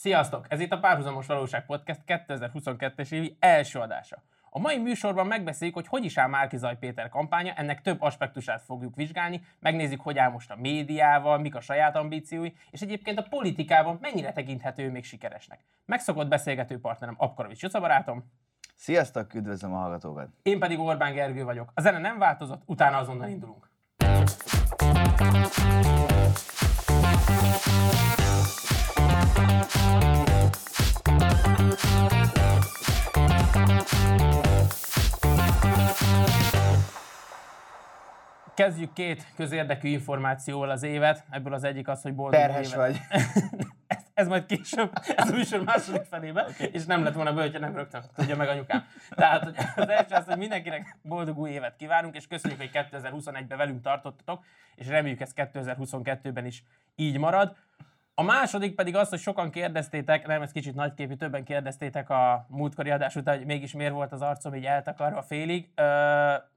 Sziasztok! Ez itt a Párhuzamos Valóság Podcast 2022-es évi első adása. A mai műsorban megbeszéljük, hogy hogy is áll Márkizaj Péter kampánya, ennek több aspektusát fogjuk vizsgálni, megnézzük, hogy áll most a médiával, mik a saját ambíciói, és egyébként a politikában mennyire tekinthető még sikeresnek. Megszokott beszélgető partnerem Apkarovics Juca barátom. Sziasztok, üdvözlöm a hallgatókat! Én pedig Orbán Gergő vagyok. A zene nem változott, utána azonnal indulunk. Kezdjük két közérdekű információval az évet. Ebből az egyik az, hogy boldog Terhes évet. vagy. ez, ez majd később, ez a műsor második felében, okay. és nem lett volna bölcse, nem rögtön, tudja meg anyukám. Tehát hogy az első az, hogy mindenkinek boldog új évet kívánunk, és köszönjük, hogy 2021-ben velünk tartottatok, és reméljük ez 2022-ben is így marad. A második pedig az, hogy sokan kérdeztétek, nem, ez kicsit nagyképű, többen kérdeztétek a múltkori adás után, hogy mégis miért volt az arcom így eltakarva félig.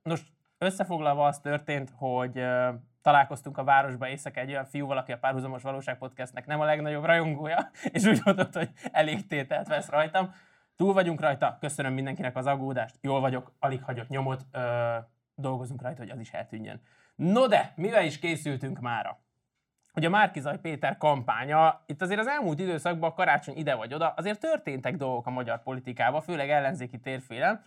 Nos, összefoglalva az történt, hogy találkoztunk a városba éjszaka egy olyan fiúval, aki a Párhuzamos Valóság Podcastnek nem a legnagyobb rajongója, és úgy gondolt, hogy elég tételt vesz rajtam. Túl vagyunk rajta, köszönöm mindenkinek az aggódást, jól vagyok, alig hagyott nyomot, ö, dolgozunk rajta, hogy az is eltűnjön. No de, mivel is készültünk mára? hogy a Márkizaj Péter kampánya, itt azért az elmúlt időszakban, karácsony ide vagy oda, azért történtek dolgok a magyar politikában, főleg ellenzéki térfélen.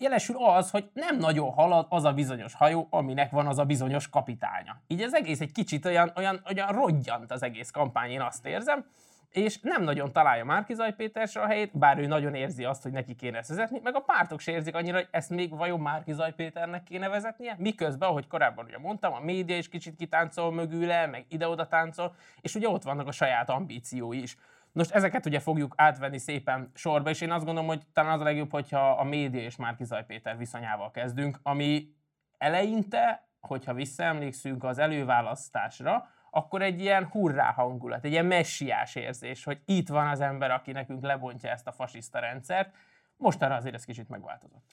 Jelesül az, hogy nem nagyon halad az a bizonyos hajó, aminek van az a bizonyos kapitánya. Így az egész egy kicsit olyan, olyan, olyan rodgyant az egész kampány, én azt érzem és nem nagyon találja Márkizaj Péter se a helyét, bár ő nagyon érzi azt, hogy neki kéne ezt vezetni, meg a pártok se érzik annyira, hogy ezt még vajon Márkizaj Péternek kéne vezetnie, miközben, ahogy korábban ugye mondtam, a média is kicsit kitáncol mögüle, meg ide-oda táncol, és ugye ott vannak a saját ambíciói is. Most ezeket ugye fogjuk átvenni szépen sorba, és én azt gondolom, hogy talán az a legjobb, hogyha a média és Márkizaj Péter viszonyával kezdünk, ami eleinte, hogyha visszaemlékszünk az előválasztásra, akkor egy ilyen hurrá hangulat, egy ilyen messiás érzés, hogy itt van az ember, aki nekünk lebontja ezt a fasiszta rendszert. Mostanra azért ez kicsit megváltozott.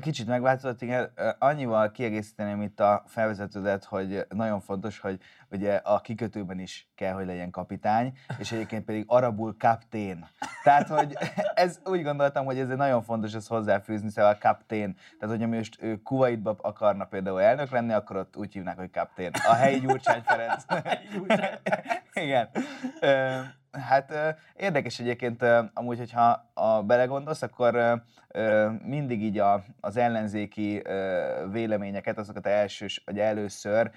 Kicsit megváltozott, igen. Annyival kiegészíteném itt a felvezetődet, hogy nagyon fontos, hogy ugye a kikötőben is kell, hogy legyen kapitány, és egyébként pedig arabul kaptén. Tehát, hogy ez úgy gondoltam, hogy ez egy nagyon fontos ez hozzáfűzni, szóval kaptén. Tehát, hogyha most ő Kuwaitba akarna például elnök lenni, akkor ott úgy hívnák, hogy kaptén. A helyi Gyurcsány Ferenc. igen. Hát érdekes egyébként, amúgy, hogyha a belegondolsz, akkor mindig így a, az ellenzéki véleményeket, azokat elsős, vagy először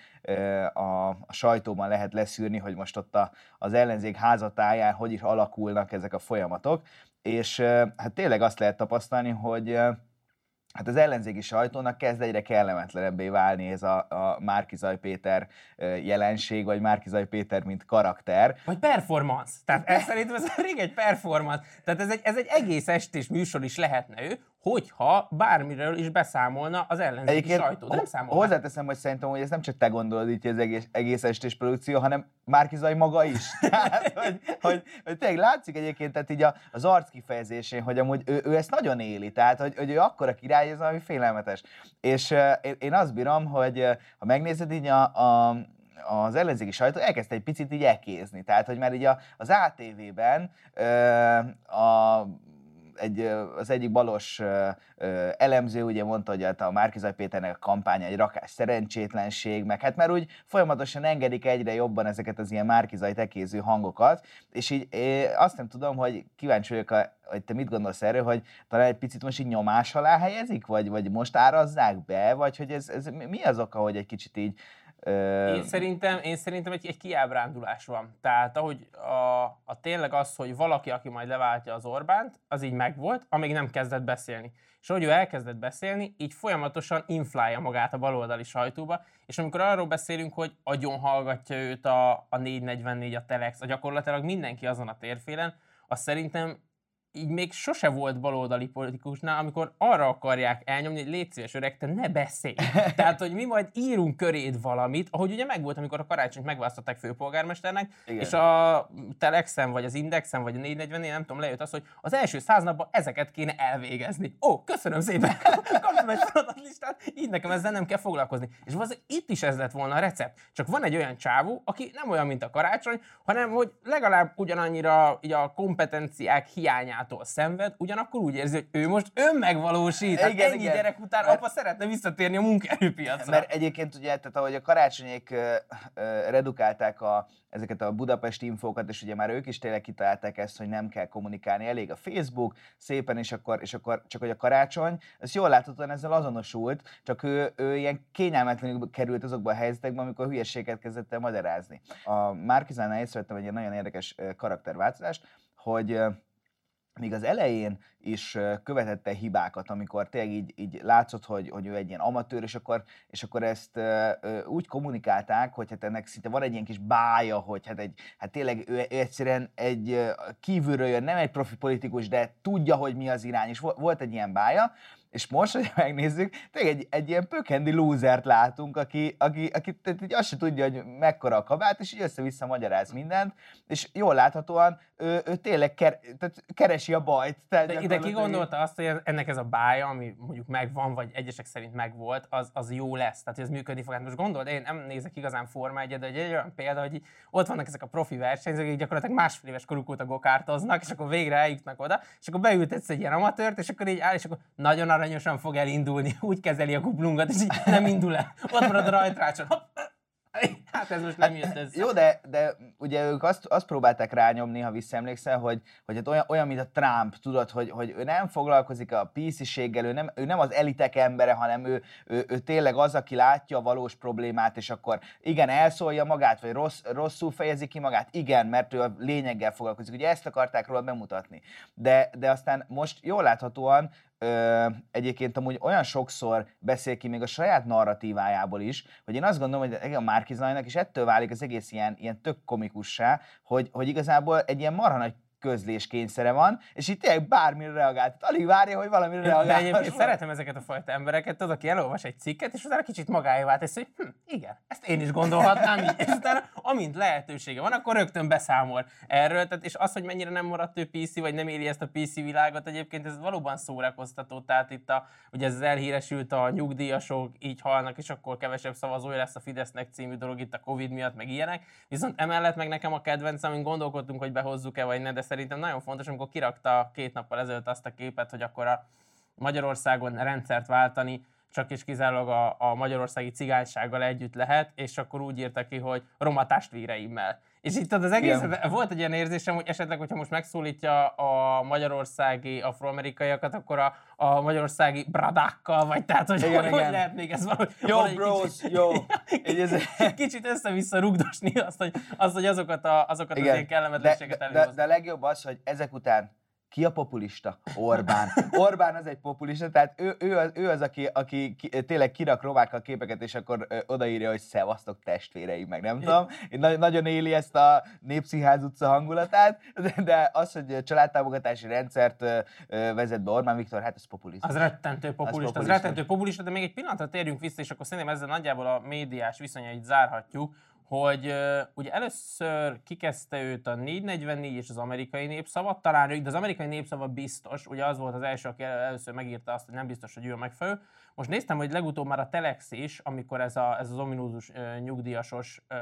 a, a sajtóban lehet leszűrni, hogy most ott a, az ellenzék házatáján hogy is alakulnak ezek a folyamatok, és hát tényleg azt lehet tapasztalni, hogy hát az ellenzéki sajtónak kezd egyre kellemetlenebbé válni ez a, a Márkizaj Péter jelenség, vagy Márkizaj Péter, mint karakter. Vagy performance. Tehát ez szerintem ez rég egy performance. Tehát ez egy, ez egy egész estés műsor is lehetne ő, hogyha bármiről is beszámolna az ellenzéki Egyébként sajtó. De nem számol. Hozzáteszem, hogy szerintem, hogy ez nem csak te gondolod itt az egész, egész estés produkció, hanem Márkizaj maga is. tehát, hogy, hogy, hogy tényleg látszik egyébként, tehát így a, az arc kifejezésén, hogy amúgy ő, ő ezt nagyon éli, tehát hogy, hogy ő akkora király, ez valami félelmetes. És uh, én, én azt bírom, hogy uh, ha megnézed így a, a az ellenzéki sajtó elkezdte egy picit így ekézni. Tehát, hogy már így a, az ATV-ben a egy, az egyik balos elemző ugye mondta, hogy hát a Márkizaj Péternek a kampánya egy rakás szerencsétlenség, meg hát már úgy folyamatosan engedik egyre jobban ezeket az ilyen Márkizaj tekéző hangokat, és így azt nem tudom, hogy kíváncsi vagyok, hogy te mit gondolsz erről, hogy talán egy picit most így nyomás alá helyezik, vagy, vagy most árazzák be, vagy hogy ez, ez mi az oka, hogy egy kicsit így én szerintem, én szerintem egy, egy kiábrándulás van. Tehát ahogy a, a tényleg az, hogy valaki, aki majd leváltja az Orbánt, az így megvolt, amíg nem kezdett beszélni. És ahogy ő elkezdett beszélni, így folyamatosan inflálja magát a baloldali sajtóba, és amikor arról beszélünk, hogy agyon hallgatja őt a, a 444, a Telex, a gyakorlatilag mindenki azon a térfélen, az szerintem így még sose volt baloldali politikusnál, amikor arra akarják elnyomni, hogy légy szíves öreg, te ne beszélj. Tehát, hogy mi majd írunk köréd valamit, ahogy ugye megvolt, amikor a karácsonyt megválasztották főpolgármesternek, Igen. és a Telexen, vagy az Indexen, vagy a 440 nem tudom, lejött az, hogy az első száz napban ezeket kéne elvégezni. Ó, köszönöm szépen, kaptam egy feladatlistát, így nekem ezzel nem kell foglalkozni. És valószínűleg itt is ez lett volna a recept. Csak van egy olyan csávó, aki nem olyan, mint a karácsony, hanem hogy legalább ugyanannyira így a kompetenciák hiányától szenved, ugyanakkor úgy érzi, hogy ő most önmegvalósít. Hát igen, ennyi igen. gyerek után mert, apa szeretne visszatérni a munkaerőpiacra. Mert egyébként ugye, tehát ahogy a karácsonyék redukálták a, ezeket a budapesti infókat, és ugye már ők is tényleg kitalálták ezt, hogy nem kell kommunikálni, elég a Facebook, szépen, és akkor, és akkor csak hogy a karácsony, ez jól láthatóan ezzel azonosult, csak ő, ő ilyen kényelmetlenül került azokba a helyzetekbe, amikor hülyeséget kezdett el magyarázni. A Márkizánál észrevettem egy ilyen nagyon érdekes karakterváltozást, hogy még az elején is követette hibákat, amikor tényleg így, így látszott, hogy, hogy ő egy ilyen amatőr, és akkor, és akkor ezt úgy kommunikálták, hogy hát ennek szinte van egy ilyen kis bája, hogy hát, egy, hát tényleg ő, egyszerűen egy kívülről jön, nem egy profi politikus, de tudja, hogy mi az irány, és volt egy ilyen bája, és most, hogy megnézzük, tényleg egy, egy ilyen pökendi lúzert látunk, aki, aki, aki így azt se tudja, hogy mekkora a kabát, és így össze-vissza magyaráz mindent, és jól láthatóan ő, ő tényleg ker, tehát keresi a bajt. Tehát De ide ki gondolta azt, hogy ennek ez a bája, ami mondjuk megvan, vagy egyesek szerint megvolt, az, az jó lesz, tehát hogy ez működni fog. Hát most gondold, én nem nézek igazán Forma egyet, de egy, egy olyan példa, hogy ott vannak ezek a profi versenyzők, akik gyakorlatilag másfél éves koruk óta gokártoznak, és akkor végre eljutnak oda, és akkor beültetsz egy ilyen amatőrt, és akkor így áll, és akkor nagyon arra aranyosan fog elindulni, úgy kezeli a kuplunkat, és így nem indul el. Ott marad a rajtrácson. Hát ez most nem jött ez. Jó, de, de ugye ők azt, azt próbálták rányomni, ha visszaemlékszel, hogy, hogy hát olyan, olyan, mint a Trump, tudod, hogy, hogy ő nem foglalkozik a PC-séggel, ő nem, ő nem az elitek embere, hanem ő, ő, ő, tényleg az, aki látja a valós problémát, és akkor igen, elszólja magát, vagy rossz, rosszul fejezi ki magát, igen, mert ő a lényeggel foglalkozik. Ugye ezt akarták róla bemutatni. De, de aztán most jól láthatóan ö, egyébként amúgy olyan sokszor beszél ki még a saját narratívájából is, hogy én azt gondolom, hogy a Márki Is ettől válik az egész ilyen, ilyen tök komikussá, hogy, hogy igazából egy ilyen marha nagy közléskényszere van, és itt tényleg bármire reagált. Alig várja, hogy valamire reagál. Egyébként szeretem ezeket a fajta embereket, tudod, aki elolvas egy cikket, és utána kicsit magáévá teszi, hogy hm, igen, ezt én is gondolhatnám így. És utána, amint lehetősége van, akkor rögtön beszámol erről. Tehát, és az, hogy mennyire nem maradt ő PC, vagy nem éli ezt a PC világot, egyébként ez valóban szórakoztató. Tehát itt a, ugye ez elhíresült a nyugdíjasok így halnak, és akkor kevesebb szavazója lesz a Fidesznek című dolog itt a Covid miatt, meg ilyenek. Viszont emellett meg nekem a kedvenc, amin gondolkodtunk, hogy behozzuk-e vagy ne, de szerintem nagyon fontos, amikor kirakta két nappal ezelőtt azt a képet, hogy akkor a Magyarországon rendszert váltani csak és kizárólag a, a magyarországi cigánysággal együtt lehet, és akkor úgy írta ki, hogy roma testvéreimmel. És itt az egész, Igen. volt egy ilyen érzésem, hogy esetleg, hogyha most megszólítja a magyarországi afroamerikaiakat, akkor a, a magyarországi bradákkal, vagy tehát, hogy igen, hogy, igen. hogy lehet még ez valahogy... Jó, valahogy bros, kicsit, jó. kicsit össze-vissza rugdosni azt, hogy, azt, hogy azokat, a, azokat igen. az ilyen kellemetlenséget de, de, de, de legjobb az, hogy ezek után ki a populista? Orbán. Orbán az egy populista, tehát ő, ő, az, ő az, aki, aki ki, tényleg kirak romákkal képeket, és akkor ö, odaírja, hogy szevasztok testvéreim, meg nem tudom. Én na- nagyon éli ezt a Népszínház utca hangulatát, de, de az, hogy családtámogatási rendszert ö, ö, vezet be Orbán Viktor, hát ez populista. Az rettentő populista, az, populista. az rettentő populista, de még egy pillanatra térjünk vissza, és akkor szerintem ezzel nagyjából a médiás viszonyait zárhatjuk, hogy uh, ugye először kikezdte őt a 444 és az amerikai népszava, talán de az amerikai népszava biztos, ugye az volt az első, aki először megírta azt, hogy nem biztos, hogy ő a megfelelő, most néztem, hogy legutóbb már a Telex is, amikor ez, a, ez az ominózus uh, nyugdíjasos uh,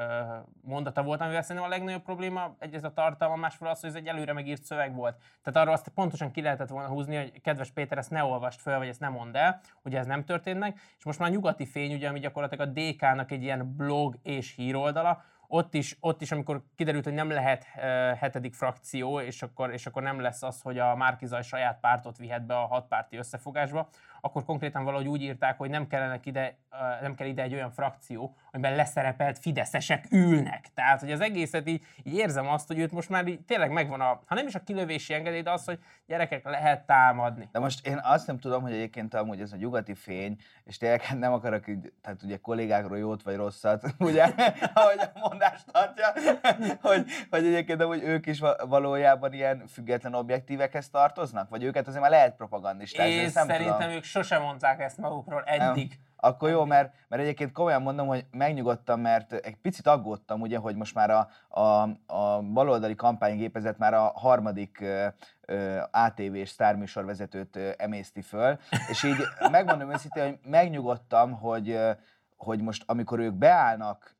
mondata volt, amivel szerintem a legnagyobb probléma, egy ez a tartalma, másfél az, hogy ez egy előre megírt szöveg volt. Tehát arra azt pontosan ki lehetett volna húzni, hogy kedves Péter, ezt ne olvast föl, vagy ezt nem mondd el, ugye ez nem történt meg. És most már a nyugati fény, ugye, ami gyakorlatilag a DK-nak egy ilyen blog és híroldala, ott is, ott is, amikor kiderült, hogy nem lehet uh, hetedik frakció, és akkor, és akkor nem lesz az, hogy a Márkizaj saját pártot vihet be a hatpárti összefogásba, akkor konkrétan valahogy úgy írták, hogy nem, kellene ide, nem kell ide egy olyan frakció, amiben leszerepelt fideszesek ülnek. Tehát, hogy az egészet így, így érzem azt, hogy őt most már így tényleg megvan a, ha nem is a kilövési engedély, de az, hogy gyerekek lehet támadni. De most én azt nem tudom, hogy egyébként amúgy ez a nyugati fény, és tényleg nem akarok így, tehát ugye kollégákról jót vagy rosszat, ugye, ahogy mondani, mondást tartja, hogy, hogy egyébként hogy ők is valójában ilyen független objektívekhez tartoznak? Vagy őket azért már lehet propagandistázni? És szerintem tudom. ők sosem mondták ezt magukról eddig. Nem akkor jó, mert, mert egyébként komolyan mondom, hogy megnyugodtam, mert egy picit aggódtam, ugye, hogy most már a, a, a baloldali kampánygépezet már a harmadik ATV-s sztárműsorvezetőt emészti föl, és így megmondom őszintén, hogy megnyugodtam, hogy, hogy most amikor ők beállnak,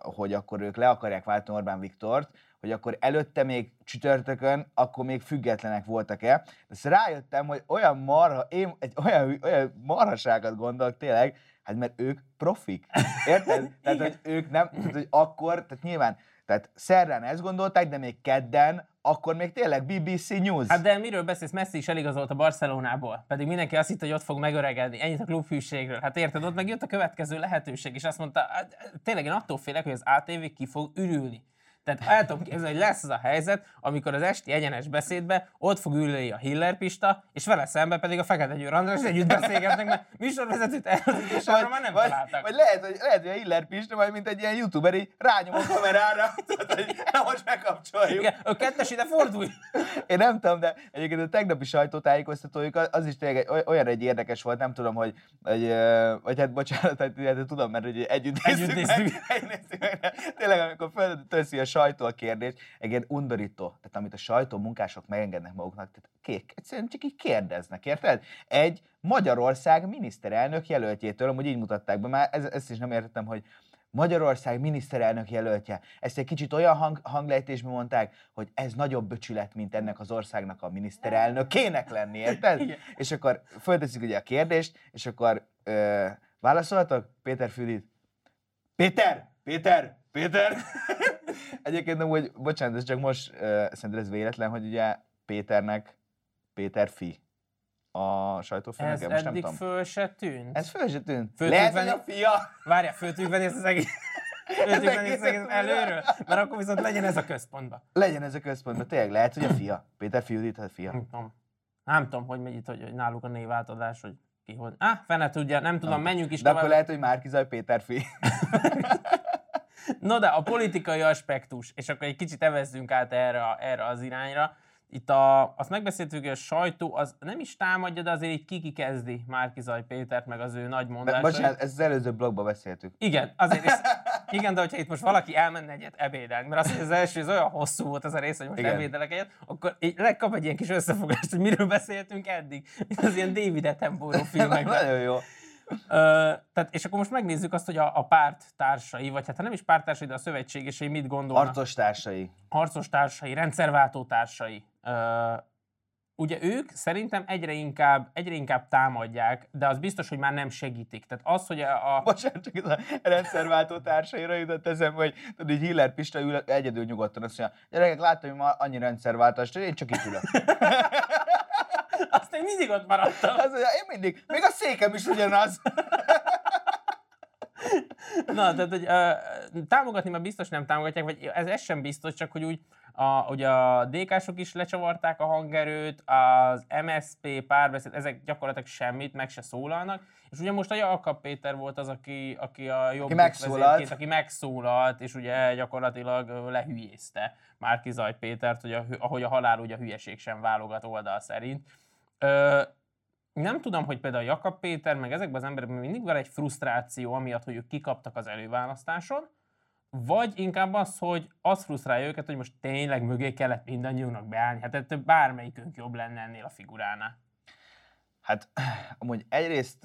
hogy akkor ők le akarják váltani Orbán Viktort, hogy akkor előtte még csütörtökön, akkor még függetlenek voltak-e. Ezt rájöttem, hogy olyan marha, én egy olyan, olyan marhaságot gondolok tényleg, hát mert ők profik. Érted? tehát, hogy ők nem, tehát, hogy akkor, tehát nyilván, tehát szerdán ezt gondolták, de még kedden, akkor még tényleg BBC News. Hát de miről beszélsz? Messi is eligazolt a Barcelonából, pedig mindenki azt hitt, hogy ott fog megöregedni. Ennyit a klubhűségről. Hát érted, ott meg jött a következő lehetőség, és azt mondta, hát, tényleg én attól félek, hogy az ATV ki fog ürülni. Tehát el tudom képzelni, hogy lesz az a helyzet, amikor az esti egyenes beszédbe ott fog ülni a Hiller Pista, és vele szemben pedig a Fekete Győr András együtt beszélgetnek, mert műsorvezetőt és arra már nem vagy, találtak. Vagy lehet, hogy, lehet, hogy a Hiller Pista majd mint egy ilyen youtuber így rányom a kamerára, hogy na most megkapcsoljuk. Igen, a kettes ide fordulj. Én nem tudom, de egyébként a tegnapi sajtótájékoztatójuk az is tényleg egy, olyan egy érdekes volt, nem tudom, hogy, hogy vagy hát bocsánat, hát, hát tudom, mert hogy együtt, együtt néztük. Meg, tényleg, amikor fölteszi a sajtó a kérdés, egy ilyen undorító, tehát amit a sajtó munkások megengednek maguknak, tehát kék, egyszerűen csak így kérdeznek, érted? Egy Magyarország miniszterelnök jelöltjétől, amúgy így mutatták be, már ez, ezt is nem értettem, hogy Magyarország miniszterelnök jelöltje. Ezt egy kicsit olyan hang, hanglejtésben mondták, hogy ez nagyobb böcsület, mint ennek az országnak a miniszterelnökének lenni, érted? Igen. És akkor fölteszik ugye a kérdést, és akkor ö, válaszoltak Péter Fülid. Péter! Péter! Péter! Egyébként nem úgy, bocsánat, ez csak most uh, szerintem ez véletlen, hogy ugye Péternek Péter fi a sajtófőnöke. Ez most nem föl se tűnt. Ez föl se tűnt. Föl Lehet, venni, a fia. Várjál, föl venni ezt az egész... Föl venni ezt az egész előről? Mert akkor viszont legyen ez a központba. Legyen ez a központba, tényleg lehet, hogy a fia. Péter fiú, a fia. Nem tudom. Nem tudom, hogy megy itt, hogy, hogy náluk a névátadás, hogy ki hogy. Ah, fene tudja, nem tudom, menjünk is De tovább. akkor lehet, hogy Márkizaj Péter fi. No de a politikai aspektus, és akkor egy kicsit evezzünk át erre, erre az irányra. Itt a, azt megbeszéltük, hogy a sajtó az nem is támadja, de azért így kiki kezdi Márkizaj Pétert, meg az ő nagy mondásait. Bocsánat, ezt az előző blogban beszéltük. Igen, azért is, igen, de hogyha itt most valaki elmenne egyet ebédelni, mert az, hogy az első az olyan hosszú volt az a rész, hogy most igen. ebédelek egyet, akkor így legkap egy ilyen kis összefogást, hogy miről beszéltünk eddig. Mint az ilyen David Attenborough filmekben. Nagyon jó tehát, és akkor most megnézzük azt, hogy a, a párt társai, vagy hát ha nem is pártársai, de a szövetségesei mit gondolnak. Harcos társai. Harcos társai, rendszerváltó társai. Uh, ugye ők szerintem egyre inkább, egyre inkább támadják, de az biztos, hogy már nem segítik. Tehát az, hogy a... a... Bocsánat, csak ez a rendszerváltó társaira jutott eszembe, hogy tudod, így Hiller Pista ül egyedül nyugodtan, azt mondja, gyerekek, láttam, hogy ma annyi rendszerváltást, én csak itt ülök. Azt én mindig ott maradtam. Az, én mindig. Még a székem is ugyanaz. Na, tehát, hogy uh, támogatni már biztos nem támogatják, vagy ez, ez sem biztos, csak hogy úgy a, ugye a DK-sok is lecsavarták a hangerőt, az MSP párbeszéd, ezek gyakorlatilag semmit, meg se szólalnak. És ugye most a Jakab Péter volt az, aki, aki a jobb aki megszólalt. aki megszólalt, és ugye gyakorlatilag lehülyézte Márki Zaj Pétert, hogy a, ahogy a halál ugye a hülyeség sem válogat oldal szerint. Ö, nem tudom, hogy például Jakab Péter, meg ezekben az emberekben mindig van egy frusztráció, amiatt, hogy ők kikaptak az előválasztáson, vagy inkább az, hogy az frusztrálja őket, hogy most tényleg mögé kellett mindannyiunknak beállni. Hát ettől bármelyikünk jobb lenne ennél a figuránál. Hát amúgy egyrészt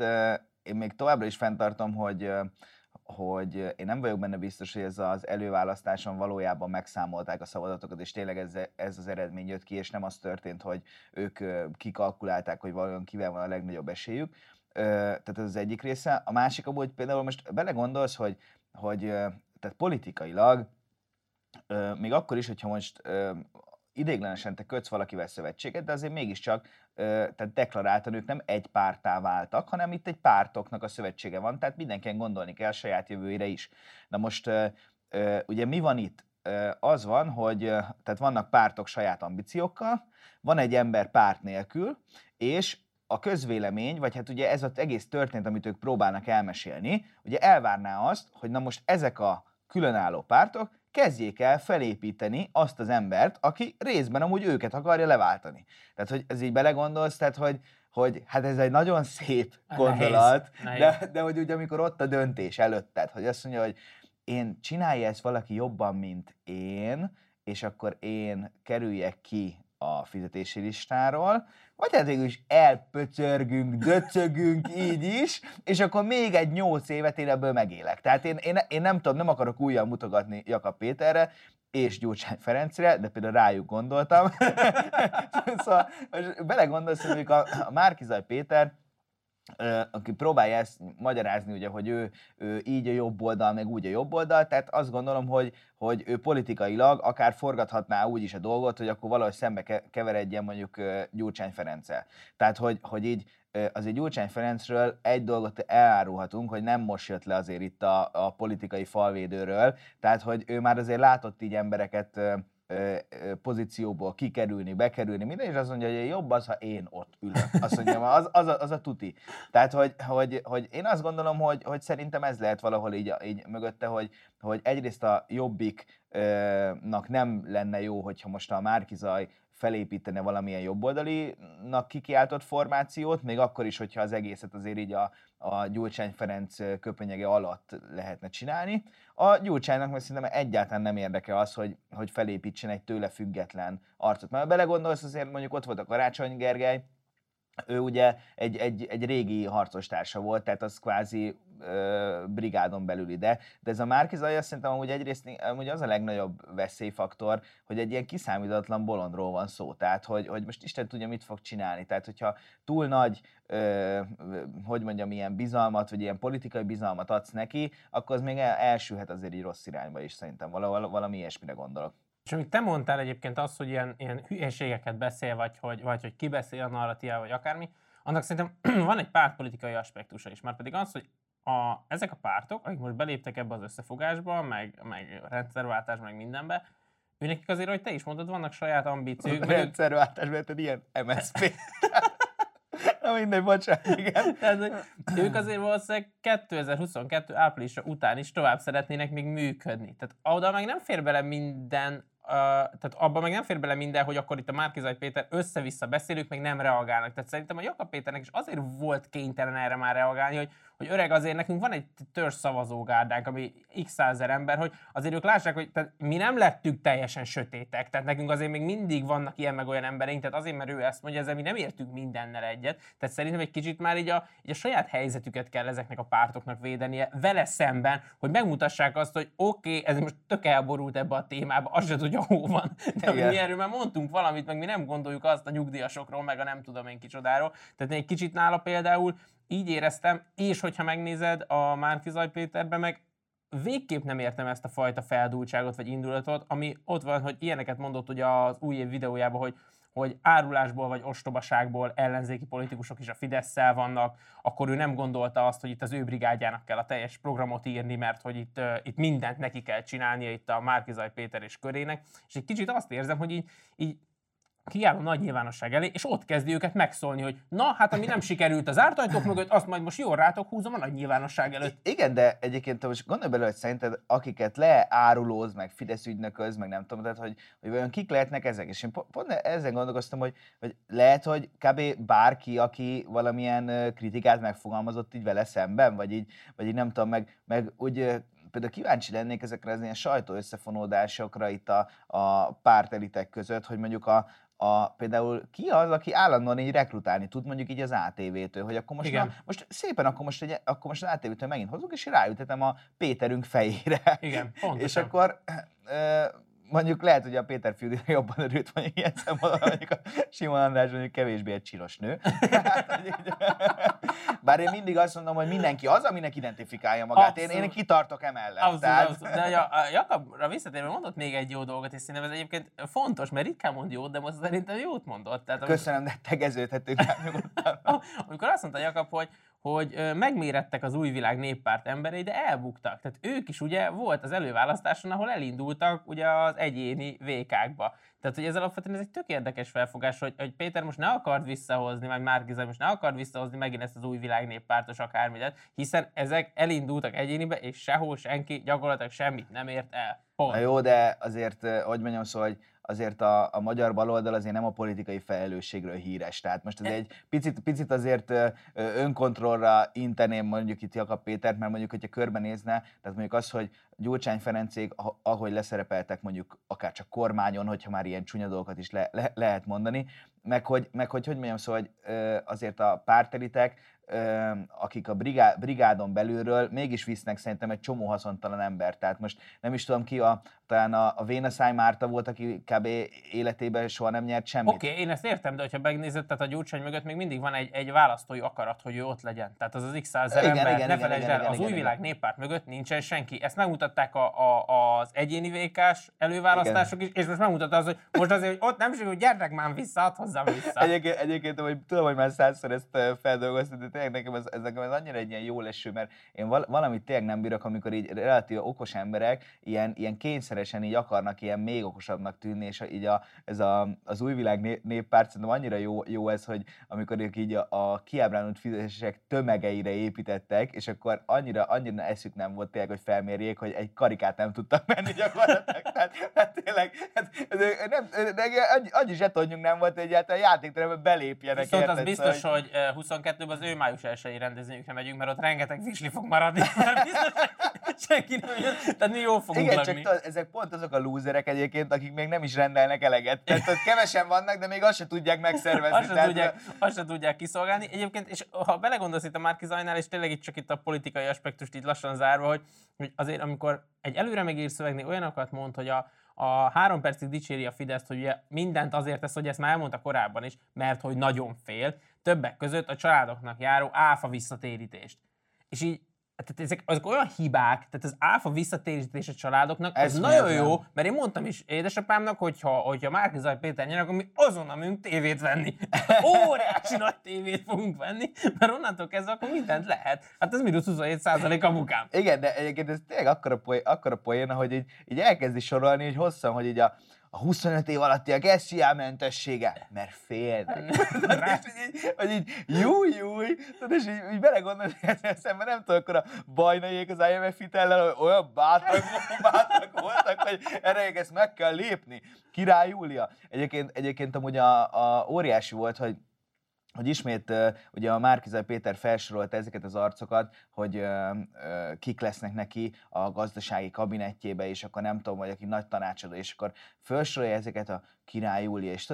én még továbbra is fenntartom, hogy hogy én nem vagyok benne biztos, hogy ez az előválasztáson valójában megszámolták a szavazatokat, és tényleg ez, ez az eredmény jött ki, és nem az történt, hogy ők kikalkulálták, hogy valójában kivel van a legnagyobb esélyük. Tehát ez az egyik része. A másik amúgy például most belegondolsz, hogy, hogy tehát politikailag, még akkor is, hogyha most idéglenesen te kötsz valakivel szövetséget, de azért mégiscsak tehát deklaráltan ők nem egy pártá váltak, hanem itt egy pártoknak a szövetsége van, tehát mindenkinek gondolni kell saját jövőire is. Na most ugye mi van itt? Az van, hogy tehát vannak pártok saját ambíciókkal, van egy ember párt nélkül, és a közvélemény, vagy hát ugye ez az egész történet, amit ők próbálnak elmesélni, ugye elvárná azt, hogy na most ezek a különálló pártok kezdjék el felépíteni azt az embert, aki részben amúgy őket akarja leváltani. Tehát, hogy ez így belegondolsz, tehát, hogy, hogy hát ez egy nagyon szép gondolat, nehéz, nehéz. De, de hogy ugye amikor ott a döntés előtted, hogy azt mondja, hogy én csinálja ezt valaki jobban, mint én, és akkor én kerüljek ki a fizetési listáról, vagy hát végül is elpöcörgünk, döcögünk így is, és akkor még egy nyolc évet én ebből megélek. Tehát én, én, én nem tudom, nem akarok újra mutogatni Jakab Péterre, és Gyurcsány Ferencre, de például rájuk gondoltam. szóval belegondolsz, hogy a, a Márkizaj Péter aki próbálja ezt magyarázni, ugye, hogy ő, ő így a jobb oldal, meg úgy a jobb oldal, tehát azt gondolom, hogy, hogy ő politikailag akár forgathatná úgy is a dolgot, hogy akkor valahogy szembe keveredjen mondjuk Gyurcsány Ferenccel. Tehát, hogy, hogy így azért Gyurcsány Ferencről egy dolgot elárulhatunk, hogy nem most jött le azért itt a, a politikai falvédőről, tehát, hogy ő már azért látott így embereket pozícióból kikerülni, bekerülni, minden, és azt mondja, hogy jobb az, ha én ott ülök. Azt mondja, az, az, a, az a tuti. Tehát, hogy, hogy, hogy én azt gondolom, hogy, hogy szerintem ez lehet valahol így, így mögötte, hogy, hogy egyrészt a jobbiknak nem lenne jó, hogyha most a Márkizaj felépítene valamilyen jobboldalinak kikiáltott formációt, még akkor is, hogyha az egészet azért így a, a Gyurcsány Ferenc köpenyege alatt lehetne csinálni. A Gyurcsánynak meg szerintem egyáltalán nem érdeke az, hogy, hogy felépítsen egy tőle független arcot. Mert belegondolsz, azért mondjuk ott volt a Karácsony Gergely, ő ugye egy, egy, egy régi harcos társa volt, tehát az kvázi brigádon belül ide, de ez a Márki Zaj azt szerintem amúgy egyrészt amúgy az a legnagyobb veszélyfaktor, hogy egy ilyen kiszámítatlan bolondról van szó, tehát hogy, hogy most Isten tudja, mit fog csinálni, tehát hogyha túl nagy, ö, hogy mondjam, ilyen bizalmat, vagy ilyen politikai bizalmat adsz neki, akkor az még elsülhet azért így rossz irányba is szerintem, valami, valami ilyesmire gondolok. És amit te mondtál egyébként az, hogy ilyen, ilyen hülyeségeket beszél, vagy hogy, vagy hogy ki beszél a narratíva, vagy akármi, annak szerintem van egy pártpolitikai aspektusa is, már pedig az, hogy a, ezek a pártok, akik most beléptek ebbe az összefogásba, meg, meg rendszerváltás, meg mindenbe, őnekik azért, hogy te is mondod, vannak saját ambíciók. A rendszerváltás, mert ilyen MSZP. Na mindegy, bocsánat, igen. Tehát, ők azért valószínűleg 2022 áprilisra után is tovább szeretnének még működni. Tehát oda meg nem fér bele minden tehát abban meg nem fér bele minden, hogy akkor itt a Márkizaj Péter össze-vissza beszélők meg nem reagálnak. Tehát szerintem a Jakab Péternek is azért volt kénytelen erre már reagálni, hogy hogy öreg azért nekünk van egy törzs szavazógárdánk, ami x százer ember, hogy azért ők lássák, hogy tehát mi nem lettünk teljesen sötétek, tehát nekünk azért még mindig vannak ilyen meg olyan embereink, tehát azért, mert ő ezt mondja, ezzel mi nem értünk mindennel egyet, tehát szerintem egy kicsit már így a, így a saját helyzetüket kell ezeknek a pártoknak védenie vele szemben, hogy megmutassák azt, hogy oké, okay, ez most tök elborult ebbe a témába, az se tudja, hol van. De mi erről már mondtunk valamit, meg mi nem gondoljuk azt a nyugdíjasokról, meg a nem tudom én kicsodáról. Tehát egy kicsit nála például így éreztem, és hogyha megnézed a Márkizaj Péterben, meg végképp nem értem ezt a fajta feldúltságot vagy indulatot, ami ott van, hogy ilyeneket mondott ugye az új év videójában, hogy hogy árulásból vagy ostobaságból ellenzéki politikusok is a fidesz vannak, akkor ő nem gondolta azt, hogy itt az ő brigádjának kell a teljes programot írni, mert hogy itt, itt mindent neki kell csinálnia itt a Márkizaj Péter és körének, és egy kicsit azt érzem, hogy így, így kiáll a nagy nyilvánosság elé, és ott kezdi őket megszólni, hogy na, hát ami nem sikerült az ártajtók mögött, azt majd most jól rátok húzom a nagy nyilvánosság előtt. Igen, de egyébként te most gondolj bele, hogy szerinted akiket leárulóz, meg Fidesz ügynököz, meg nem tudom, tehát hogy, hogy olyan kik lehetnek ezek. És én pont ezen gondolkoztam, hogy, hogy lehet, hogy kb. bárki, aki valamilyen kritikát megfogalmazott így vele szemben, vagy így, vagy így nem tudom, meg, meg úgy például kíváncsi lennék ezekre az ilyen sajtó összefonódásokra itt a, a pártelitek között, hogy mondjuk a, a, például ki az, aki állandóan így rekrutálni tud, mondjuk így az ATV-től, hogy akkor most, na, most szépen, akkor most, egy, akkor most az ATV-től megint hozunk, és ráütetem a Péterünk fejére. Igen, pontosan. és akkor mondjuk lehet, hogy a Péter Füldire jobban örült, mondjuk ilyen szempontból, mondjuk a Simon András mondjuk kevésbé egy csinos nő. Bár én mindig azt mondom, hogy mindenki az, aminek identifikálja magát. Én, én kitartok emellett. Abszolút, tehát... abszolút. De a, a Jakabra visszatérve mondott még egy jó dolgot, és szerintem ez egyébként fontos, mert ritkán mond jót, de most szerintem jót mondott. Tehát, Köszönöm, de tegeződhetünk Amikor azt mondta Jakab, hogy, hogy megmérettek az új világ néppárt emberei, de elbuktak. Tehát ők is ugye volt az előválasztáson, ahol elindultak ugye az egyéni VK-kba. Tehát, hogy ez alapvetően ez egy tök érdekes felfogás, hogy, hogy Péter most ne akart visszahozni, vagy Márkizaj most ne akart visszahozni megint ezt az új világ néppártos akármit, hiszen ezek elindultak egyénibe, és sehol senki gyakorlatilag semmit nem ért el. Pont. Na jó, de azért, hogy mondjam, szóval, hogy azért a, a magyar baloldal azért nem a politikai felelősségről híres. Tehát most ez egy picit, picit azért önkontrollra inteném mondjuk itt Jakab Pétert, mert mondjuk, hogyha körbenézne, tehát mondjuk az, hogy Gyurcsány Ferencék, ahogy leszerepeltek mondjuk akár csak kormányon, hogyha már ilyen csúnya dolgokat is le, le, lehet mondani, meg hogy, meg hogy, hogy mondjam, szóval, hogy azért a pártelitek akik a brigá, brigádon belülről mégis visznek szerintem egy csomó haszontalan ember. Tehát most nem is tudom ki, a, talán a, a Vénaszáj Márta volt, aki kb. életében soha nem nyert semmit. Oké, okay, én ezt értem, de hogyha megnézed, tehát a Gyurcsány mögött még mindig van egy, egy választói akarat, hogy ő ott legyen. Tehát az az x száz ember, igen, ne felejtsd el, az igen, új igen, világ igen. néppárt mögött nincsen senki. Ezt megmutatták a, a, az egyéni vékás előválasztások igen. is, és most megmutatta az, hogy most azért, hogy ott nem sikerül, gyertek már vissza, add hozzám vissza. Egyébként, egyébként hogy tudom, hogy már százszor ezt feldolgoztad, tényleg nekem ez, ez, nekem ez annyira egy ilyen jó leső, mert én val- valamit tényleg nem bírok, amikor így relatív okos emberek ilyen, ilyen kényszeresen így akarnak ilyen még okosabbnak tűnni, és így a, ez a, az új világ néppárt szerintem annyira jó, jó ez, hogy amikor ők így a, a kiábránult fizetések tömegeire építettek, és akkor annyira, annyira eszük nem volt tényleg, hogy felmérjék, hogy egy karikát nem tudtak menni gyakorlatilag. tehát, tehát tényleg, hát, nem, annyi, annyi zsetonjunk nem volt, hogy egyáltalán a játékterembe belépjenek. Viszont az biztos, szóval, hogy 22-ben az ő május 1 iskolai rendezvényükre megyünk, mert ott rengeteg visli fog maradni. senki nem jön, tehát mi jól fogunk Igen, lakni. csak ezek pont azok a lúzerek egyébként, akik még nem is rendelnek eleget. Tehát ott kevesen vannak, de még azt se tudják megszervezni. azt, se tudják, azt se tudják kiszolgálni. Egyébként, és ha belegondolsz itt a Márki Zajnál, és tényleg itt csak itt a politikai aspektust így lassan zárva, hogy, hogy azért amikor egy előre megír szövegnél olyanokat mond, hogy a, a három percig dicséri a Fideszt, hogy ugye mindent azért tesz, hogy ezt már elmondta korábban is, mert hogy nagyon fél, többek között a családoknak járó áfa visszatérítést. És így tehát ezek azok olyan hibák, tehát az áfa visszatérítés a családoknak, ez, ez nagyon jó, mert én mondtam is édesapámnak, hogyha, hogyha Márki Zaj Péter nyer, akkor mi azonnal megyünk tévét venni. Óriási nagy tévét fogunk venni, mert onnantól kezdve akkor mindent lehet. Hát ez mínusz 27 százalék a mukám. Igen, de egyébként ez tényleg akkora poén, akkora poén hogy így, így elkezdi sorolni, hogy hosszan, hogy így a, a 25 év alattiak SZIA mentessége, mert félnek. hogy így, júj, júj, és így, így belegondolni, hogy szemben nem tudom, akkor a bajnaiék az IMF hitellel, hogy olyan bátrak, bátrak voltak, hogy erre ezt meg kell lépni. Király Júlia. Egyébként, egyébként amúgy a, a óriási volt, hogy hogy ismét ugye a Márkizaj Péter felsorolta ezeket az arcokat, hogy kik lesznek neki a gazdasági kabinettjébe, és akkor nem tudom, vagy aki nagy tanácsadó, és akkor felsorolja ezeket a Király Júlia. És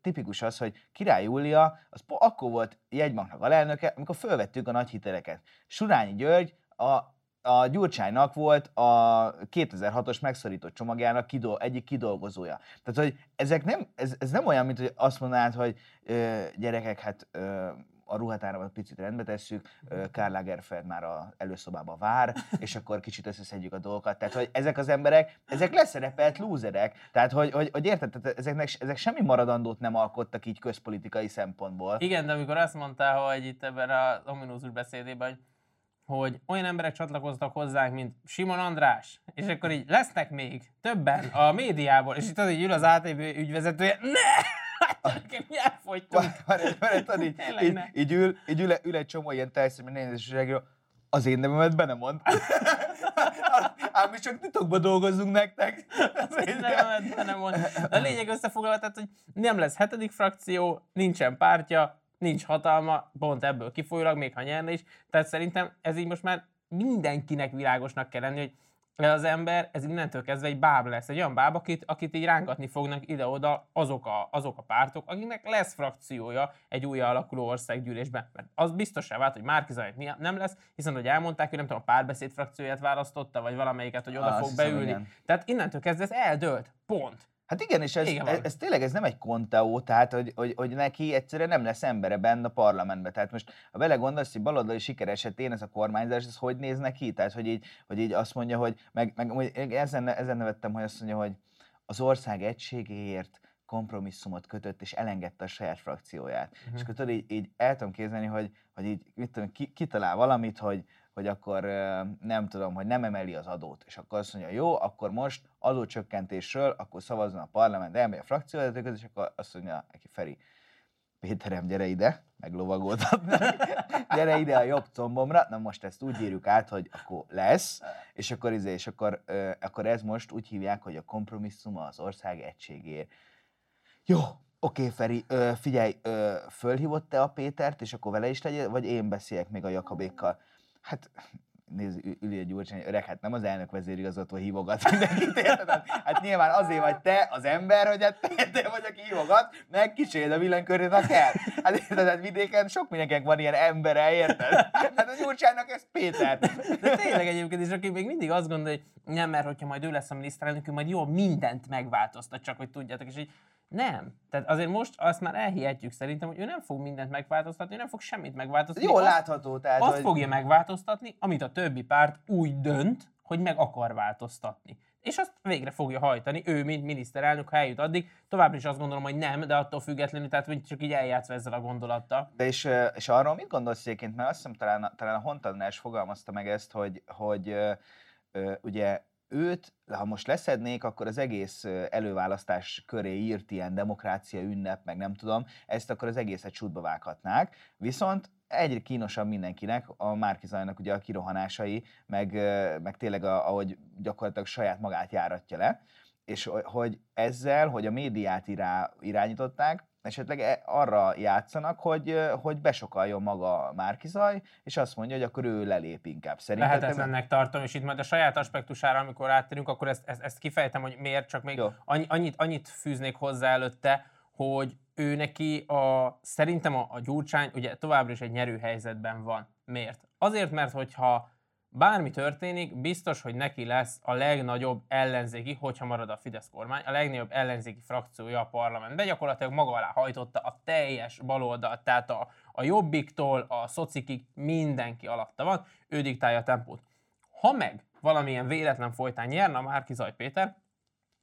tipikus az, hogy Király Júlia az akkor volt jegybanknak alelnöke, amikor fölvettük a nagy hiteleket. Surányi György a a Gyurcsánynak volt a 2006-os megszorító csomagjának kidol, egyik kidolgozója. Tehát, hogy ezek nem, ez, ez nem olyan, mint hogy azt mondanád, hogy ö, gyerekek, hát ö, a ruhatáramat picit rendbe tesszük, Karl Lagerfeld már a előszobába vár, és akkor kicsit összeszedjük a dolgokat. Tehát, hogy ezek az emberek, ezek leszerepelt lúzerek. Tehát, hogy, hogy, hogy érted, tehát ezeknek, ezek semmi maradandót nem alkottak így közpolitikai szempontból. Igen, de amikor azt mondta, hogy itt ebben az ominózus beszédében, hogy hogy olyan emberek csatlakoztak hozzánk, mint Simon András, és akkor így lesznek még többen a médiából, és itt az így ül az ATV ügyvezetője, ne! Hát mi elfogytunk. Várj, így, így, így, ül, így ül, ül egy csomó ilyen teljesen nézőségről, az én nevemet be nem mond. Ám mi csak titokban dolgozunk nektek. Az én nevemet be nem mond. De a lényeg összefoglalva, tehát, hogy nem lesz hetedik frakció, nincsen pártja, nincs hatalma, pont ebből kifolyólag, még ha nyerne is. Tehát szerintem ez így most már mindenkinek világosnak kell lenni, hogy az ember, ez innentől kezdve egy báb lesz, egy olyan báb, akit, akit így rángatni fognak ide-oda azok a, azok a pártok, akiknek lesz frakciója egy új alakuló országgyűlésben. Mert az biztosá vált, hogy Márki nem lesz, hiszen hogy elmondták, hogy nem tudom, a párbeszéd frakcióját választotta, vagy valamelyiket, hogy oda ah, fog beülni. Igen. Tehát innentől kezdve ez eldőlt. Pont. Hát igen, és ez, ez, ez tényleg ez nem egy konteó, tehát hogy, hogy, hogy neki egyszerűen nem lesz embere benne a parlamentben. Tehát most, ha belegondolsz, hogy baloldali siker esetén ez a kormányzás, ez hogy néz neki? Tehát, hogy így, hogy így azt mondja, hogy, meg, meg ezen, ezen nevettem, hogy azt mondja, hogy az ország egységéért kompromisszumot kötött, és elengedte a saját frakcióját. Uh-huh. És akkor tudod, így, így el tudom képzelni, hogy, hogy így, mit tudom, ki, kitalál valamit, hogy, hogy akkor nem tudom, hogy nem emeli az adót, és akkor azt mondja, jó, akkor most adócsökkentésről, akkor szavazzon a parlament, elmegy a frakcióvezetőköz, és akkor azt mondja neki Feri, Péterem, gyere ide, meglovagoltad. gyere ide a jobb combomra. Na most ezt úgy írjuk át, hogy akkor lesz, és akkor, izé, és akkor, ö, akkor ez most úgy hívják, hogy a kompromisszum az ország egységéért. Jó, oké, Feri, ö, figyelj, ö, fölhívott te a Pétert, és akkor vele is legyél, vagy én beszéljek még a Jakabékkal? Hát nézd, Ülje Gyurcsány, öreg, hát nem az elnök vezérigazgató hívogat mindenkit, érted? Hát nyilván azért vagy te az ember, hogy hát te, vagy, aki hívogat, meg kíséred a villanykörét, ha kell. Hát érted, hát vidéken sok mindenkinek van ilyen embere, érted? Hát a Gyurcsánynak ez Péter. De tényleg egyébként is, aki még mindig azt gondolja, hogy nem, mert hogyha majd ő lesz a miniszterelnök, majd jó mindent megváltoztat, csak hogy tudjátok, és így nem. Tehát azért most azt már elhihetjük szerintem, hogy ő nem fog mindent megváltoztatni, ő nem fog semmit megváltoztatni. Jól látható. Tehát, azt hogy... fogja megváltoztatni, amit a többi párt úgy dönt, hogy meg akar változtatni. És azt végre fogja hajtani, ő, mint miniszterelnök, ha eljut addig. Továbbra is azt gondolom, hogy nem, de attól függetlenül, tehát hogy csak így eljátszva ezzel a gondolattal. De és, és arról mit gondolsz egyébként, mert azt hiszem talán, talán a Hontadnás fogalmazta meg ezt, hogy, hogy ugye őt, ha most leszednék, akkor az egész előválasztás köré írt ilyen demokrácia ünnep, meg nem tudom, ezt akkor az egészet csútba vághatnák. Viszont egyre kínosabb mindenkinek a Márkizajnak ugye a kirohanásai, meg, meg tényleg a, ahogy gyakorlatilag saját magát járatja le, és hogy ezzel, hogy a médiát irá, irányították, esetleg e, arra játszanak, hogy, hogy besokaljon maga Márkizaj, és azt mondja, hogy akkor ő lelép inkább. Szerintem Lehetetlennek te... tartom, és itt majd a saját aspektusára, amikor áttérünk, akkor ezt, ezt, ezt kifejtem, hogy miért, csak még annyi, annyit, annyit fűznék hozzá előtte, hogy ő neki a, szerintem a, a Gyurcsány ugye továbbra is egy nyerő helyzetben van. Miért? Azért, mert hogyha bármi történik, biztos, hogy neki lesz a legnagyobb ellenzéki, hogyha marad a Fidesz kormány, a legnagyobb ellenzéki frakciója a parlamentben. Gyakorlatilag maga alá hajtotta a teljes baloldal, tehát a, a jobbiktól a szocikig mindenki alatta van, ő diktálja a tempót. Ha meg valamilyen véletlen folytán nyerne a Márki Zaj Péter,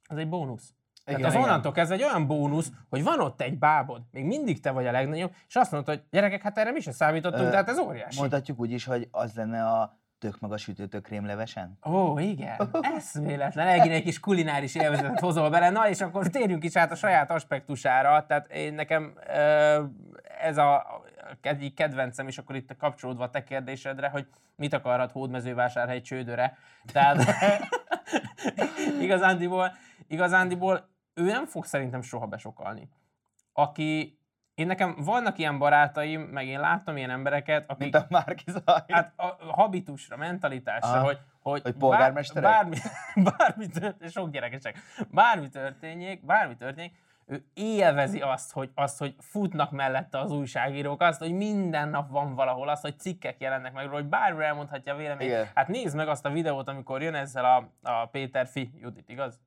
az egy bónusz. Igen, Tehát az igen. onnantól kezdve egy olyan bónusz, hogy van ott egy bábod, még mindig te vagy a legnagyobb, és azt mondod, hogy gyerekek, hát erre mi se számítottunk, Ö, tehát ez óriási. Mondhatjuk úgy is, hogy az lenne a tök magas sütőtök krémlevesen? Ó, igen, véletlen. Egyen egy kis kulináris élvezetet hozol bele. Na, és akkor térjünk is át a saját aspektusára. Tehát én nekem ez a egyik kedvencem, és akkor itt kapcsolódva a te kérdésedre, hogy mit akarhat hódmezővásárhely csődöre. Tehát igazándiból, igazándiból ő nem fog szerintem soha besokalni. Aki én nekem vannak ilyen barátaim, meg én láttam ilyen embereket, akik... Mint a Márkizaj. Hát a habitusra, mentalitásra, Aha. hogy, hogy, hogy polgármesterek? Bármi, bármi történik, sok gyerekesek, bármi történjék, bármi történik, ő élvezi azt hogy, azt, hogy futnak mellette az újságírók, azt, hogy minden nap van valahol, azt, hogy cikkek jelennek meg hogy bármi elmondhatja a véleményt. Hát nézd meg azt a videót, amikor jön ezzel a, a Péter Fi Judit, igaz?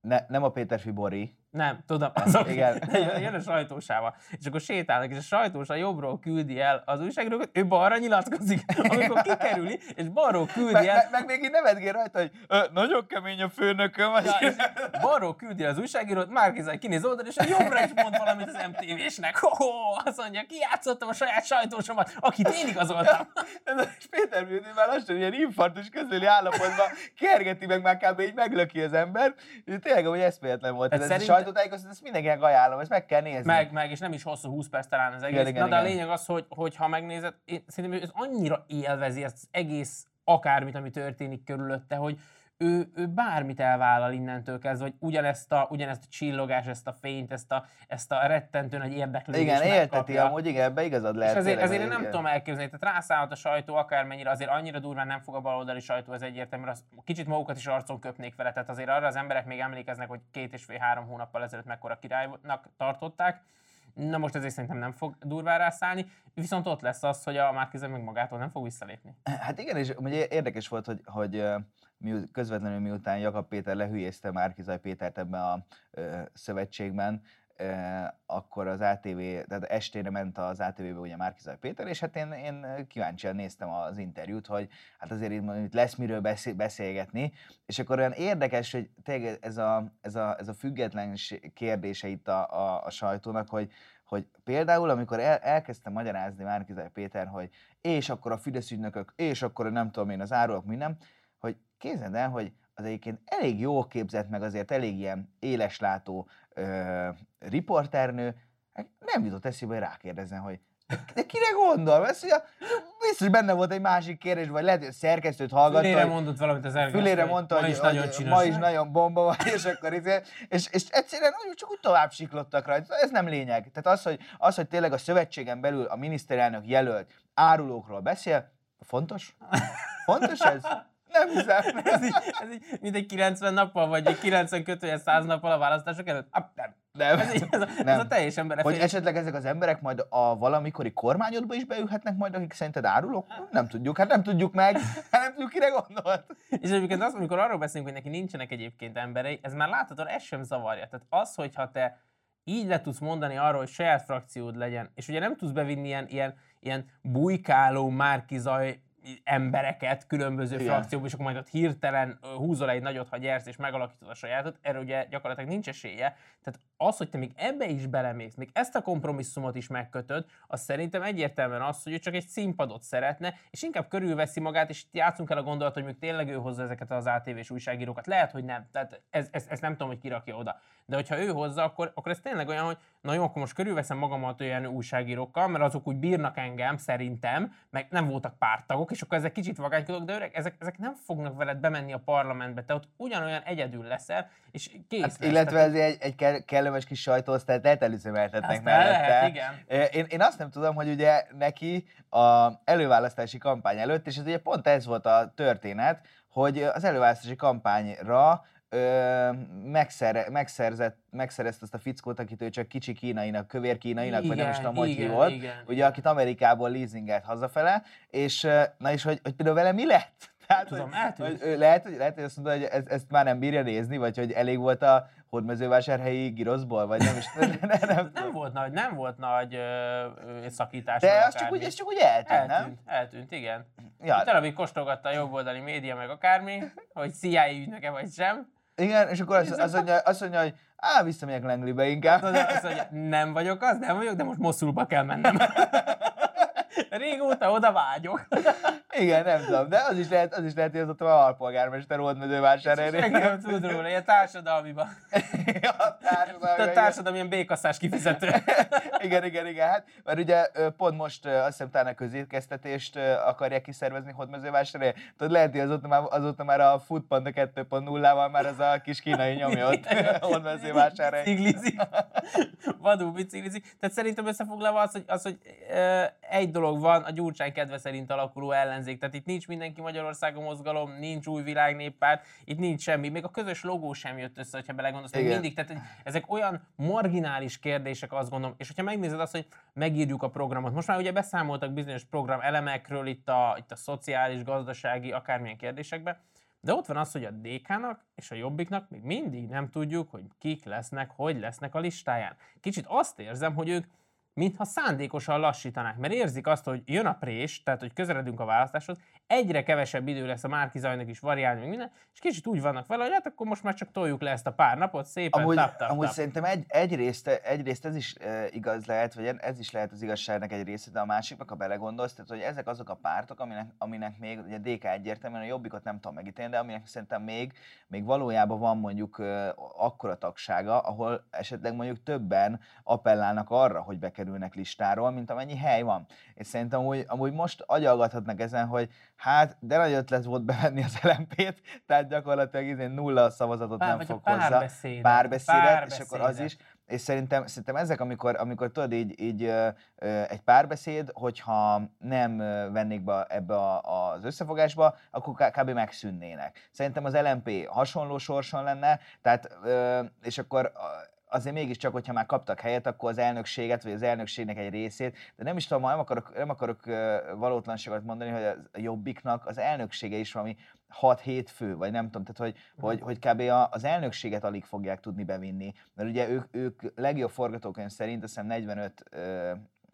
Ne, nem a Péter Fi Bori. Nem, tudom, azok, igen. jön a sajtósával, és akkor sétálnak, és a sajtós a jobbról küldi el az újságírókat, ő balra nyilatkozik, amikor kikerüli, és balról küldi meg, el. Meg, meg még így nevetgél rajta, hogy ö, nagyon kemény a főnököm. Ja, balról küldi el az újságírót, Márkizaj kinéz oldal, és a jobbra is mond valamit az MTV-snek. Ho, ho, azt mondja, kijátszottam a saját sajtósomat, akit én igazoltam. és Péter Műnő már lassan ilyen infarktus közeli állapotban kergeti meg már kb. így meglöki az ember. Tényleg, hogy eszméletlen volt. Hát ez szerint sajtótájékoztató, ezt mindenkinek ajánlom, ezt meg kell nézni. Meg, meg, és nem is hosszú 20 perc talán az egész. Igen, igen, Na, de igen. a lényeg az, hogy, hogy ha megnézed, én szerintem ez annyira élvezi ezt az egész akármit, ami történik körülötte, hogy ő, ő bármit elvállal innentől kezdve, hogy ugyanezt a, ugyanezt a csillogás, ezt a fényt, ezt a, ezt a rettentő nagy érdeklődést Igen, érteti, amúgy igen, ebbe igazad lehet. És azért, azért én nem igen. tudom elképzelni, tehát rászállhat a sajtó akármennyire, azért annyira durván nem fog a baloldali sajtó, ez egyértelmű, az kicsit magukat is arcon köpnék vele, tehát azért arra az emberek még emlékeznek, hogy két és fél-három hónappal ezelőtt mekkora királynak tartották. Na most ezért szerintem nem fog durván rászállni, viszont ott lesz az, hogy a Márkizem meg magától nem fog visszalépni. Hát igen, és ugye érdekes volt, hogy, hogy közvetlenül miután Jakab Péter lehülyézte Márkizaj Pétert ebben a ö, szövetségben, akkor az ATV, tehát estére ment az ATV-be ugye Márkizaj Péter, és hát én, én kíváncsian néztem az interjút, hogy hát azért itt, lesz miről beszélgetni, és akkor olyan érdekes, hogy tényleg ez a, ez a, ez a független kérdése itt a, a, a sajtónak, hogy, hogy például, amikor el, elkezdtem magyarázni Márkizaj Péter, hogy és akkor a Fidesz ügynökök, és akkor nem tudom én az árulok, minden, hogy kézed el, hogy az egyébként elég jól képzett, meg azért elég ilyen éleslátó ö, riporternő, hát nem jutott eszébe, hogy rákérdezzen, hogy de kire gondol? Mert ja, biztos benne volt egy másik kérdés, vagy lehet, hogy a szerkesztőt hallgatta. Fülére mondott valamit az szerkesztő. Fülére mondta, ma hogy, is nagyon hogy ma is nagyon bomba vagy, és akkor izé, és, és egyszerűen csak úgy tovább siklottak rajta. Ez nem lényeg. Tehát az, hogy, az, hogy tényleg a szövetségen belül a miniszterelnök jelölt árulókról beszél, fontos? Fontos ez? Nem hiszem. ez, így, ez így, mint egy 90 nappal, vagy egy 90 kötője 100 nappal a választások előtt? Ah, nem. Nem. Ez, így, ez, a, nem. ez a teljesen belefér. Hogy esetleg ezek az emberek majd a valamikori kormányodba is beülhetnek majd, akik szerinted árulók? Nem tudjuk, hát nem tudjuk meg, hát nem tudjuk, kire gondolt. És egyébként az, amikor arról beszélünk, hogy neki nincsenek egyébként emberei, ez már láthatod, ez sem zavarja. Tehát az, hogyha te így le tudsz mondani arról, hogy saját frakciód legyen, és ugye nem tudsz bevinni ilyen, ilyen, ilyen bujkáló márkizaj embereket különböző Igen. frakciókból, és akkor majd ott hirtelen húzol egy nagyot, ha gyersz, és megalakítod a sajátot, erről ugye gyakorlatilag nincs esélye. Tehát az, hogy te még ebbe is belemész, még ezt a kompromisszumot is megkötöd, az szerintem egyértelműen az, hogy ő csak egy színpadot szeretne, és inkább körülveszi magát, és játszunk el a gondolat, hogy még tényleg ő hozza ezeket az ATV-s újságírókat. Lehet, hogy nem. Tehát ez, ez, ez nem tudom, hogy kirakja oda. De hogyha ő hozza, akkor, akkor ez tényleg olyan, hogy na jó, akkor most körülveszem magamat olyan újságírókkal, mert azok úgy bírnak engem, szerintem, meg nem voltak pártagok, és akkor ezek kicsit vagánykodok, de öreg, ezek, ezek nem fognak veled bemenni a parlamentbe, te ott ugyanolyan egyedül leszel, és kész hát, lesz. Illetve ez egy, egy kellemes kis sajtóosztályt előzemeltetnek mellette. Lehet, igen. Én, én azt nem tudom, hogy ugye neki a előválasztási kampány előtt, és ez ugye pont ez volt a történet, hogy az előválasztási kampányra ö, megszer, megszerzett, megszerezte azt a fickót, akit ő csak kicsi kínainak, kövér kínainak, igen, vagy nem is tudom, hogy volt, igen, ugye, igen. akit Amerikából leasingelt hazafele, és na és hogy, hogy például vele mi lett? Tehát, Tudom, hogy, hogy, lehet, hogy, lehet, hogy azt mondta, hogy ez, ezt már nem bírja nézni, vagy hogy elég volt a hódmezővásárhelyi giroszból, vagy nem is. Nem, nem, nem, nem volt nagy, nem volt nagy ö, ö, szakítás. De az csak úgy, ez csak úgy eltűnt, eltűnt nem? Eltűnt, igen. Ja. Talán kóstolgatta a jobboldali média meg akármi, hogy CIA ügynöke vagy sem. Igen, és akkor azt, azt, mondja, azt mondja, hogy á, visszamegyek Langleybe inkább. Azt mondja, nem vagyok az, nem vagyok, de most Moszulba kell mennem. Régóta oda vágyok. Igen, nem tudom, de az is lehet, az is lehet, hogy az ott a alpolgármester volt mezővásárhelyen. Senki nem tud róla, ilyen társadalmiban. ja, társadalmi. A társadalmi ilyen békaszás kifizető. igen, igen, igen. Hát, mert ugye pont most azt hiszem talán a közétkeztetést akarják kiszervezni hódmezővásárhelyen. Tudod, lehet, hogy azóta már, azóta már a Foodpanda 2.0-val már az a kis kínai nyomja ott hódmezővásárhelyen. Biciklizik. Vadul biciklizik. Tehát szerintem összefoglalva az, hogy, az, hogy egy dolog van, a Gyurcsány kedve szerint alakuló ellenzék. Tehát itt nincs mindenki Magyarországon mozgalom, nincs új világnéppárt, itt nincs semmi. Még a közös logó sem jött össze, ha belegondolsz. Még mindig, tehát ezek olyan marginális kérdések, azt gondolom. És hogyha megnézed azt, hogy megírjuk a programot, most már ugye beszámoltak bizonyos program elemekről itt a, itt a szociális, gazdasági, akármilyen kérdésekben, de ott van az, hogy a DK-nak és a Jobbiknak még mindig nem tudjuk, hogy kik lesznek, hogy lesznek a listáján. Kicsit azt érzem, hogy ők mintha szándékosan lassítanák, mert érzik azt, hogy jön a prés, tehát hogy közeledünk a választáshoz, egyre kevesebb idő lesz a Márki Zajnak is variálni, meg minden, és kicsit úgy vannak vele, hogy hát akkor most már csak toljuk le ezt a pár napot, szépen amúgy, tap, tap, amúgy tap. szerintem egy, egyrészt, egyrészt ez is e, igaz lehet, vagy ez is lehet az igazságnak egy része, de a másiknak, ha belegondolsz, tehát hogy ezek azok a pártok, aminek, aminek még, ugye DK egyértelműen a jobbikot nem tudom megítélni, de aminek szerintem még, még valójában van mondjuk e, akkora tagsága, ahol esetleg mondjuk többen appellálnak arra, hogy bekerülnek listáról, mint amennyi hely van. És szerintem amúgy, amúgy most agyalgathatnak ezen, hogy hát, de nagy ötlet volt bevenni az LMP-t, tehát gyakorlatilag izén nulla szavazatot Pár, nem fog hozzá. Párbeszédet, párbeszédet, párbeszédet, és akkor az is. És szerintem, szerintem ezek, amikor, amikor tudod így, így ö, ö, egy párbeszéd, hogyha nem vennék be ebbe a, az összefogásba, akkor kb. megszűnnének. Szerintem az LMP hasonló sorson lenne, tehát, ö, és akkor azért mégiscsak, hogyha már kaptak helyet, akkor az elnökséget, vagy az elnökségnek egy részét, de nem is tudom, nem akarok, nem akarok valótlanságot mondani, hogy a jobbiknak az elnöksége is valami 6-7 fő, vagy nem tudom, tehát hogy, uh-huh. hogy, hogy kb. az elnökséget alig fogják tudni bevinni, mert ugye ők, ők legjobb forgatókönyv szerint azt hiszem 45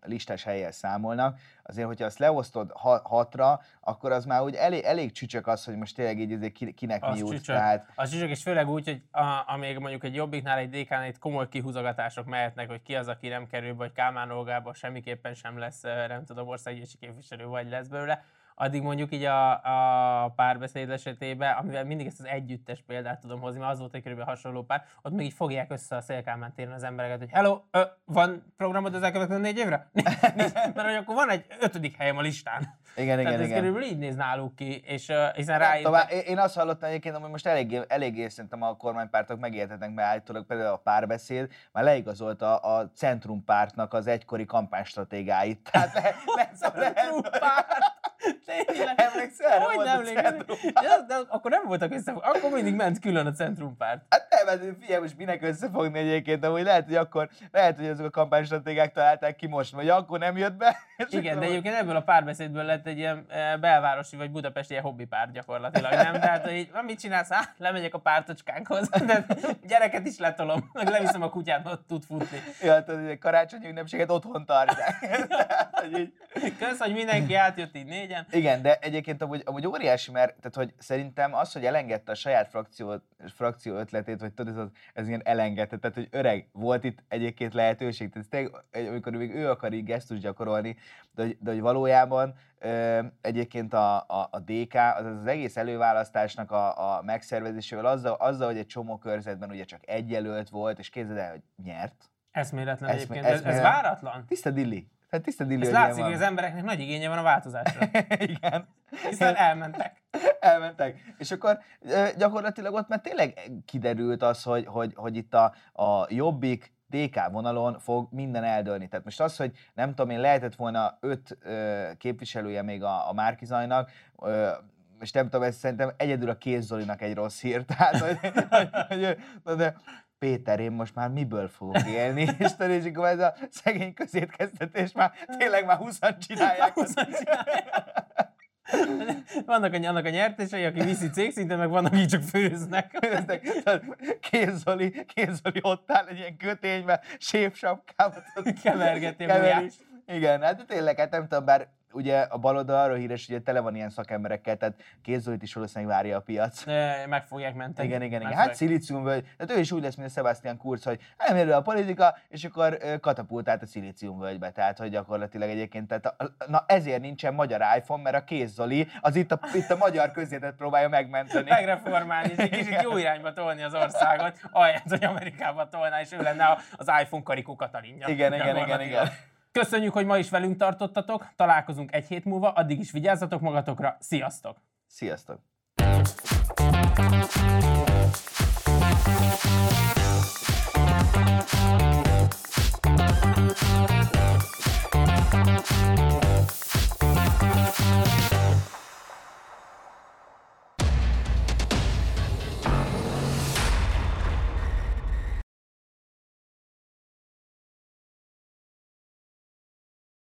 listás helyel számolnak, azért, hogyha azt leosztod hatra, akkor az már úgy elég, elég csücsök az, hogy most tényleg így kinek az mi jut. Tehát... Az csücsök, és főleg úgy, hogy a, amíg mondjuk egy jobbiknál, egy DK-nál itt komoly kihúzogatások mehetnek, hogy ki az, aki nem kerül, vagy Kálmán Olgába semmiképpen sem lesz, nem tudom, országgyűlési képviselő, vagy lesz belőle addig mondjuk így a, a párbeszéd esetében, amivel mindig ezt az együttes példát tudom hozni, mert az volt egy körülbelül hasonló pár, ott még így fogják össze a Szélkálmán téren az embereket, hogy hello, ö, van programod az elkövetkező négy évre? Mert hogy akkor van egy ötödik helyem a listán. Igen, Tehát igen, ez igen. körülbelül így néz náluk ki, és uh, hiszen rájött... Tovább, én azt hallottam egyébként, hogy most eléggé, eléggé szerintem a kormánypártok megértetnek, mert állítólag például a párbeszéd már leigazolta a Centrumpártnak az egykori kampánystratégáit. Tehát le, le, le, Centrumpárt! Tényleg. Emlékszel? Hogy nem emlékszem? Ja, de akkor nem voltak összefogni. Akkor mindig ment külön a centrumpárt. Hát nem, hát figyelj, most minek összefogni egyébként, de hogy lehet, hogy akkor, lehet, hogy azok a kampánystratégák találták ki most, vagy akkor nem jött be. Igen, de egyébként ebből a párbeszédből lett egy ilyen e, belvárosi vagy budapesti ilyen hobbipár gyakorlatilag, nem? Tehát, hogy mit csinálsz? Há, lemegyek a pártocskánkhoz, de gyereket is letolom, meg leviszem a kutyát, ott tud futni. Ja, tehát karácsonyi ünnepséget otthon tartják. Kösz, hogy mindenki átjött így négyen. Igen, de egyébként amúgy, amúgy óriási, mert tehát, hogy szerintem az, hogy elengedte a saját frakció, frakció ötletét, hogy tudod, ez, ez ilyen elengedte, tehát hogy öreg, volt itt egyébként lehetőség, tehát tényleg, amikor még ő akar így gesztus gyakorolni, de, de hogy valójában ö, egyébként a, a, a DK, az, az egész előválasztásnak a, a megszervezésével azzal, azzal, hogy egy csomó körzetben ugye csak egy jelölt volt, és képzeld el, hogy nyert. Eszméletlen Eszme, egyébként, eszme, ez, ez váratlan. Tiszta Dilli. Hát tiszta Ez látszik, hogy az embereknek nagy igénye van a változásra. Igen. Hiszen elmentek. elmentek. És akkor gyakorlatilag ott már tényleg kiderült az, hogy, hogy, hogy itt a, a jobbik, DK vonalon fog minden eldőlni. Tehát most az, hogy nem tudom én, lehetett volna öt ö, képviselője még a, a Márkizajnak, ö, és nem tudom, ez szerintem egyedül a Kéz Zolinak egy rossz hír. Tehát, hogy, hogy, hogy de Péter, én most már miből fogok élni, és tudod, és akkor ez a szegény közétkeztetés már tényleg már 20 csinálják. 20 csinálják. Vannak a, annak a nyertesei, aki viszi cégszinten, meg vannak, akik csak főznek. Kézoli, Kézoli ott áll egy ilyen kötényben, sépsapkával. Kevergeti a Igen, hát tényleg, hát nem tudom, bár ugye a baloldal arról híres, hogy tele van ilyen szakemberekkel, tehát Kézolit is valószínűleg várja a piac. E, meg fogják menteni. Igen, igen, igen. Hát szilíciumvölgy, tehát ő is úgy lesz, mint a Sebastian Kurz, hogy érő a politika, és akkor katapultált a szilíciumvölgybe. Tehát, hogy gyakorlatilag egyébként, tehát a, na ezért nincsen magyar iPhone, mert a Kézoli az itt a, itt a magyar közétet próbálja megmenteni. Megreformálni, és egy kicsit jó irányba tolni az országot, ahelyett, hogy Amerikába tolná, és ő lenne az iPhone karikó Katalinja. Igen, igen, igen, igen. Köszönjük, hogy ma is velünk tartottatok, találkozunk egy hét múlva, addig is vigyázzatok magatokra, sziasztok! Sziasztok! Thank you.